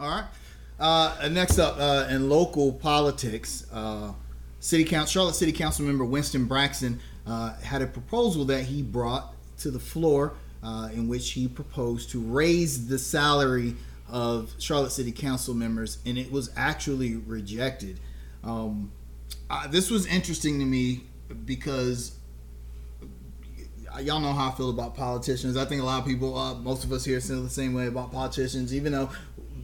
All right. Uh, next up, uh, in local politics, uh, City Council, Charlotte City Council member Winston Braxton uh, had a proposal that he brought to the floor uh, in which he proposed to raise the salary of Charlotte City Council members, and it was actually rejected. Um, uh, this was interesting to me because y'all know how I feel about politicians. I think a lot of people, uh, most of us here, feel the same way about politicians. Even though,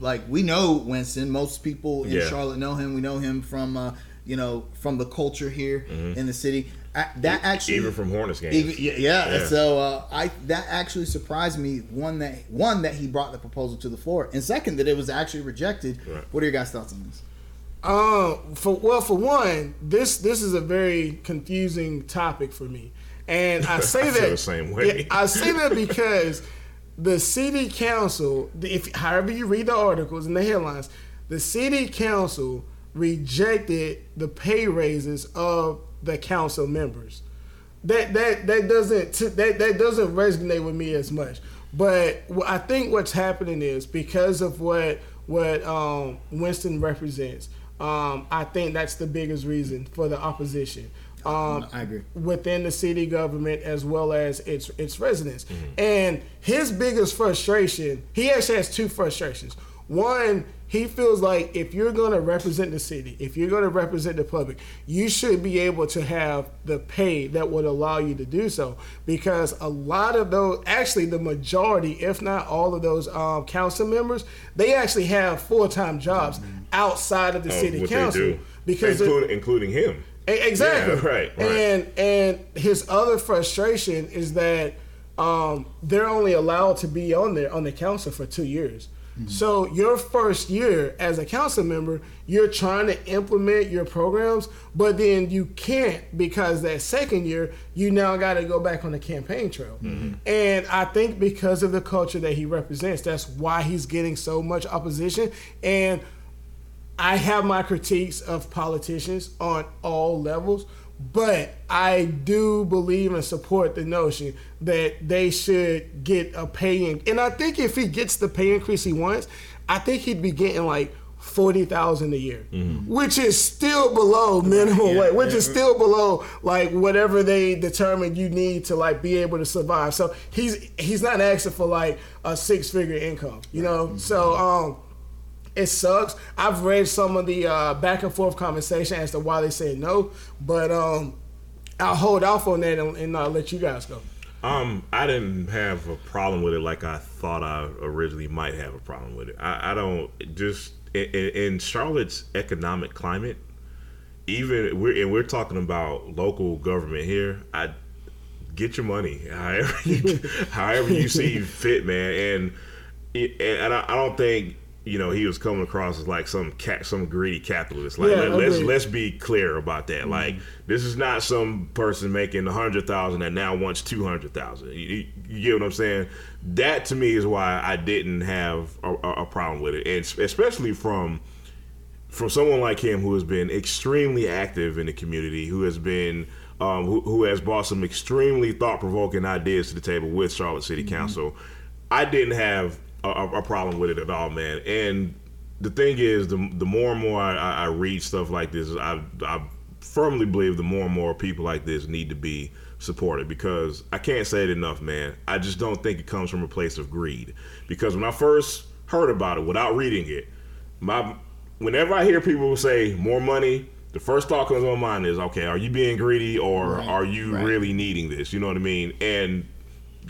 like, we know Winston, most people in Yeah. Charlotte know him. We know him from, uh, you know, from the culture here in the city. Uh, that actually, Mm-hmm. Even from Hornets games. even, yeah, yeah. Yeah. So uh, I that actually surprised me. One that one that he brought the proposal to the floor, and second that it was actually rejected. Right. What are your guys' thoughts on this? Um, for well, for one, this this is a very confusing topic for me, and I say I that the same way. Yeah, I say that because the city council, if however you read the articles and the headlines, the city council rejected the pay raises of the council members. That that that doesn't that that doesn't resonate with me as much. But I think what's happening is because of what what um, Winston represents. Um, I think that's the biggest reason for the opposition. Um, I agree. within the city government as well as its its residents. And his biggest frustration, he actually has two frustrations. One, he feels like if you're going to represent the city, if you're going to represent the public, you should be able to have the pay that would allow you to do so. Because a lot of those, actually, the majority, if not all of those um, council members, they actually have full time jobs outside of the Oh, city what council. they do. Because it- including, including him. Exactly. Yeah, right, right. And and his other frustration is that um, they're only allowed to be on there on the council for two years. Mm-hmm. So your first year as a council member, you're trying to implement your programs, but then you can't because that second year you now got to go back on the campaign trail. Mm-hmm. And I think because of the culture that he represents, that's why he's getting so much opposition. And I have my critiques of politicians on all levels, but I do believe and support the notion that they should get a pay increase. and I think if he gets the pay increase he wants, I think he'd be getting like forty thousand a year, which is still below minimum Yeah, wage, which yeah. is still below like whatever they determine you need to like be able to survive. So he's he's not asking for like a six figure income, you know. So um it sucks. I've read some of the uh, back and forth conversation as to why they said no, but um, I'll hold off on that and, and uh, let you guys go. Um, I didn't have a problem with it like I thought I originally might have a problem with it. I, I don't just in, in Charlotte's economic climate. Even we're and we're talking about local government here. I get your money however you, however you see fit, man. And and I, I don't think you know he was coming across as like some cat, some greedy capitalist. Like Yeah, let, let's agreed. let's be clear about that. Like this is not some person making a hundred thousand that now wants two hundred thousand. You, you- get what I'm saying? That to me is why I didn't have a, a problem with it, and especially from from someone like him who has been extremely active in the community, who has been um, who, who has brought some extremely thought provoking ideas to the table with Charlotte City Council. I didn't have a, a problem with it at all, man. And the thing is, the the more and more I, I I read stuff like this, I I firmly believe the more and more people like this need to be supported because I can't say it enough, man. I just don't think it comes from a place of greed. Because when I first heard about it without reading it, my whenever I hear people say more money, the first thought comes on my mind is, okay, are you being greedy or Right, are you right. really needing this? You know what I mean? And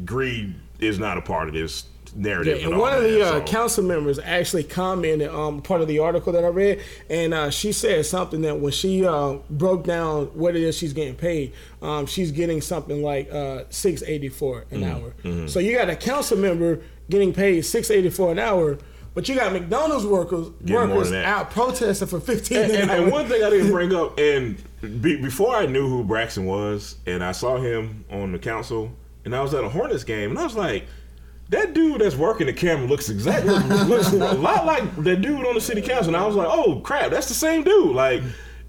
greed is not a part of this narrative. Yeah, and one of the uh, so- council members actually commented um part of the article that I read, and uh, she said something that when she uh, broke down what it is she's getting paid, um, she's getting something like uh, six eighty four an Mm-hmm. hour. So you got a council member getting paid six eighty four an hour. But you got McDonald's workers Getting workers out protesting for fifteen and, and, and one thing I didn't bring up, and be, before I knew who Braxton was, and I saw him on the council, and I was at a Hornets game, and I was like, that dude that's working the camera looks exactly looks a lot like that dude on the city council, and I was like, oh crap, that's the same dude. Like,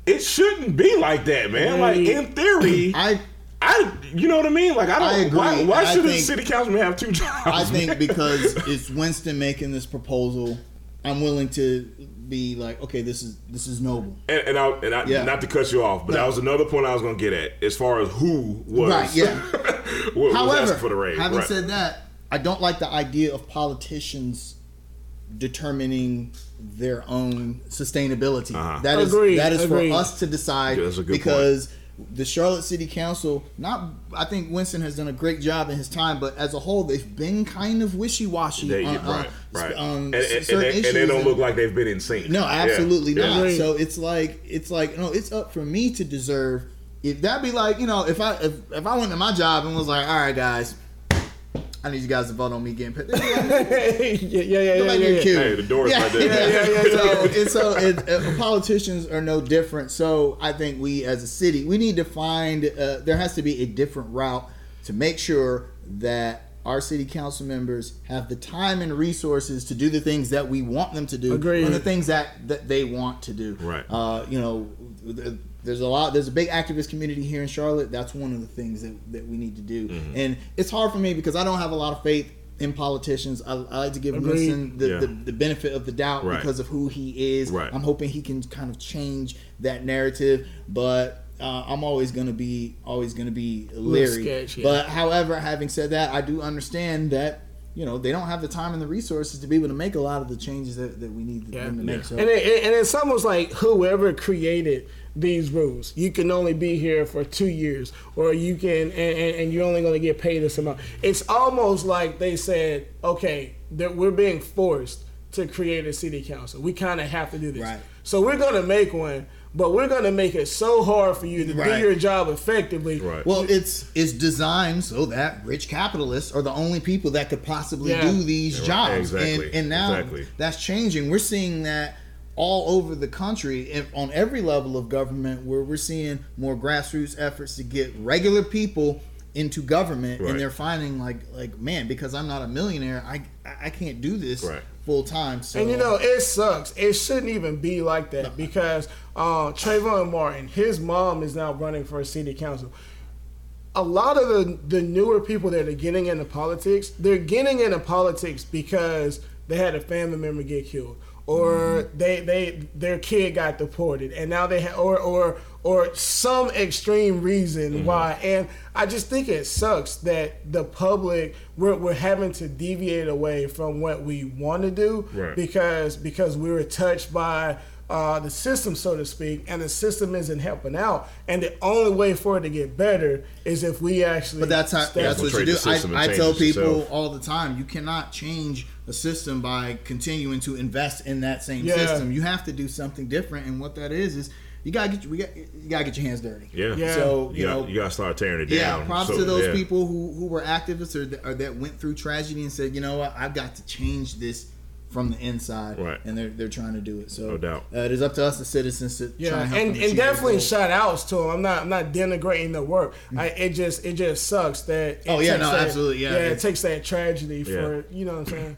it shouldn't be like that, man. Like in theory, I I, you know what I mean? Like I don't. I agree. Why, why I should a city councilman have two jobs? I think man? because it's Winston making this proposal, I'm willing to be like, okay, this is this is noble. And, and, I, and I, Yeah. not to cut you off, but that was another point I was going to get at as far as who was, Right, yeah. was, was However, asking for the raise. having right. said that, I don't like the idea of politicians determining their own sustainability. Uh-huh. That is Agreed, that is agreed. for us to decide Yeah, that's a good because the Charlotte City Council, not I think Winston has done a great job in his time, but as a whole, they've been kind of wishy washy They- on, right, on, right. on and, and, and, certain they, and they don't look like they've been in sync. no, absolutely Yeah. not. Agreed. So it's like it's like no, it's up for me to deserve. If that be like you know, if I if, if I went to my job and was like, all right, guys, I need you guys to vote on me getting paid. They'd be like, yeah, yeah, yeah, yeah, Nobody yeah, get yeah. Hey, the door's yeah, right there. Yeah, Yeah, yeah, So, and so it, uh, politicians are no different. So I think we, as a city, we need to find. Uh, there has to be a different route to make sure that our city council members have the time and resources to do the things that we want them to do, Agreed. and the things that that they want to do. Right. Uh, you know, th- there's a lot. There's a big activist community here in Charlotte. That's one of the things that, that we need to do. Mm-hmm. And it's hard for me because I don't have a lot of faith in politicians. I, I like to give Agreed. Winston the, Yeah. the, the benefit of the doubt Right. because of who he is. Right. I'm hoping he can kind of change that narrative, but uh, I'm always gonna be always gonna be leery. sketch, yeah. But however, having said that, I do understand that. You know they don't have the time and the resources to be able to make a lot of the changes that, that we need Yeah. them to make. So And, it, and it's almost like whoever created these rules, you can only be here for two years, or you can, and, and, and you're only going to get paid this amount. It's almost like they said, okay, that we're being forced to create a city council. We kind of have to do this. Right. So we're going to make one, but we're going to make it so hard for you to Right. do your job effectively. Right. Well, it's it's designed so that rich capitalists are the only people that could possibly Yeah. do these Right, jobs, exactly, and and now exactly. that's changing. We're seeing that all over the country and on every level of government, where we're seeing more grassroots efforts to get regular people into government, Right. and they're finding like like man, because I'm not a millionaire, I I can't do this Right. full time. So And you know, it sucks. It shouldn't even be like that because uh, Trayvon Martin, his mom is now running for a city council. A lot of the, the newer people that are getting into politics, they're getting into politics because they had a family member get killed, or they they their kid got deported, and now they ha- or or or some extreme reason why. And I just think it sucks that the public we're, we're having to deviate away from what we want to do Right. because because we were touched by uh, the system, so to speak, and the system isn't helping out. And the only way for it to get better is if we actually. But that's how, that's what you do. the system and I, I tell people yourself. all the time, you cannot change a system by continuing to invest in that same Yeah. system. You have to do something different, and what that is is you gotta get we got you gotta get your hands dirty. Yeah. Yeah. So You, you got, know, you got to start tearing it down. yeah. down. Props So, to those yeah. people who who were activists or, that- or that went through tragedy and said, you know what, I've got to change this from the inside. Right. And they're they're trying to do it. So No doubt. uh, it is up to us, the citizens, to Yeah, try and help and, and definitely shout outs to them. I'm not I'm not denigrating the work. I, it just it just sucks that. It Oh, yeah, no, that- absolutely, yeah. yeah. It takes that tragedy Yeah. for you know what I'm saying.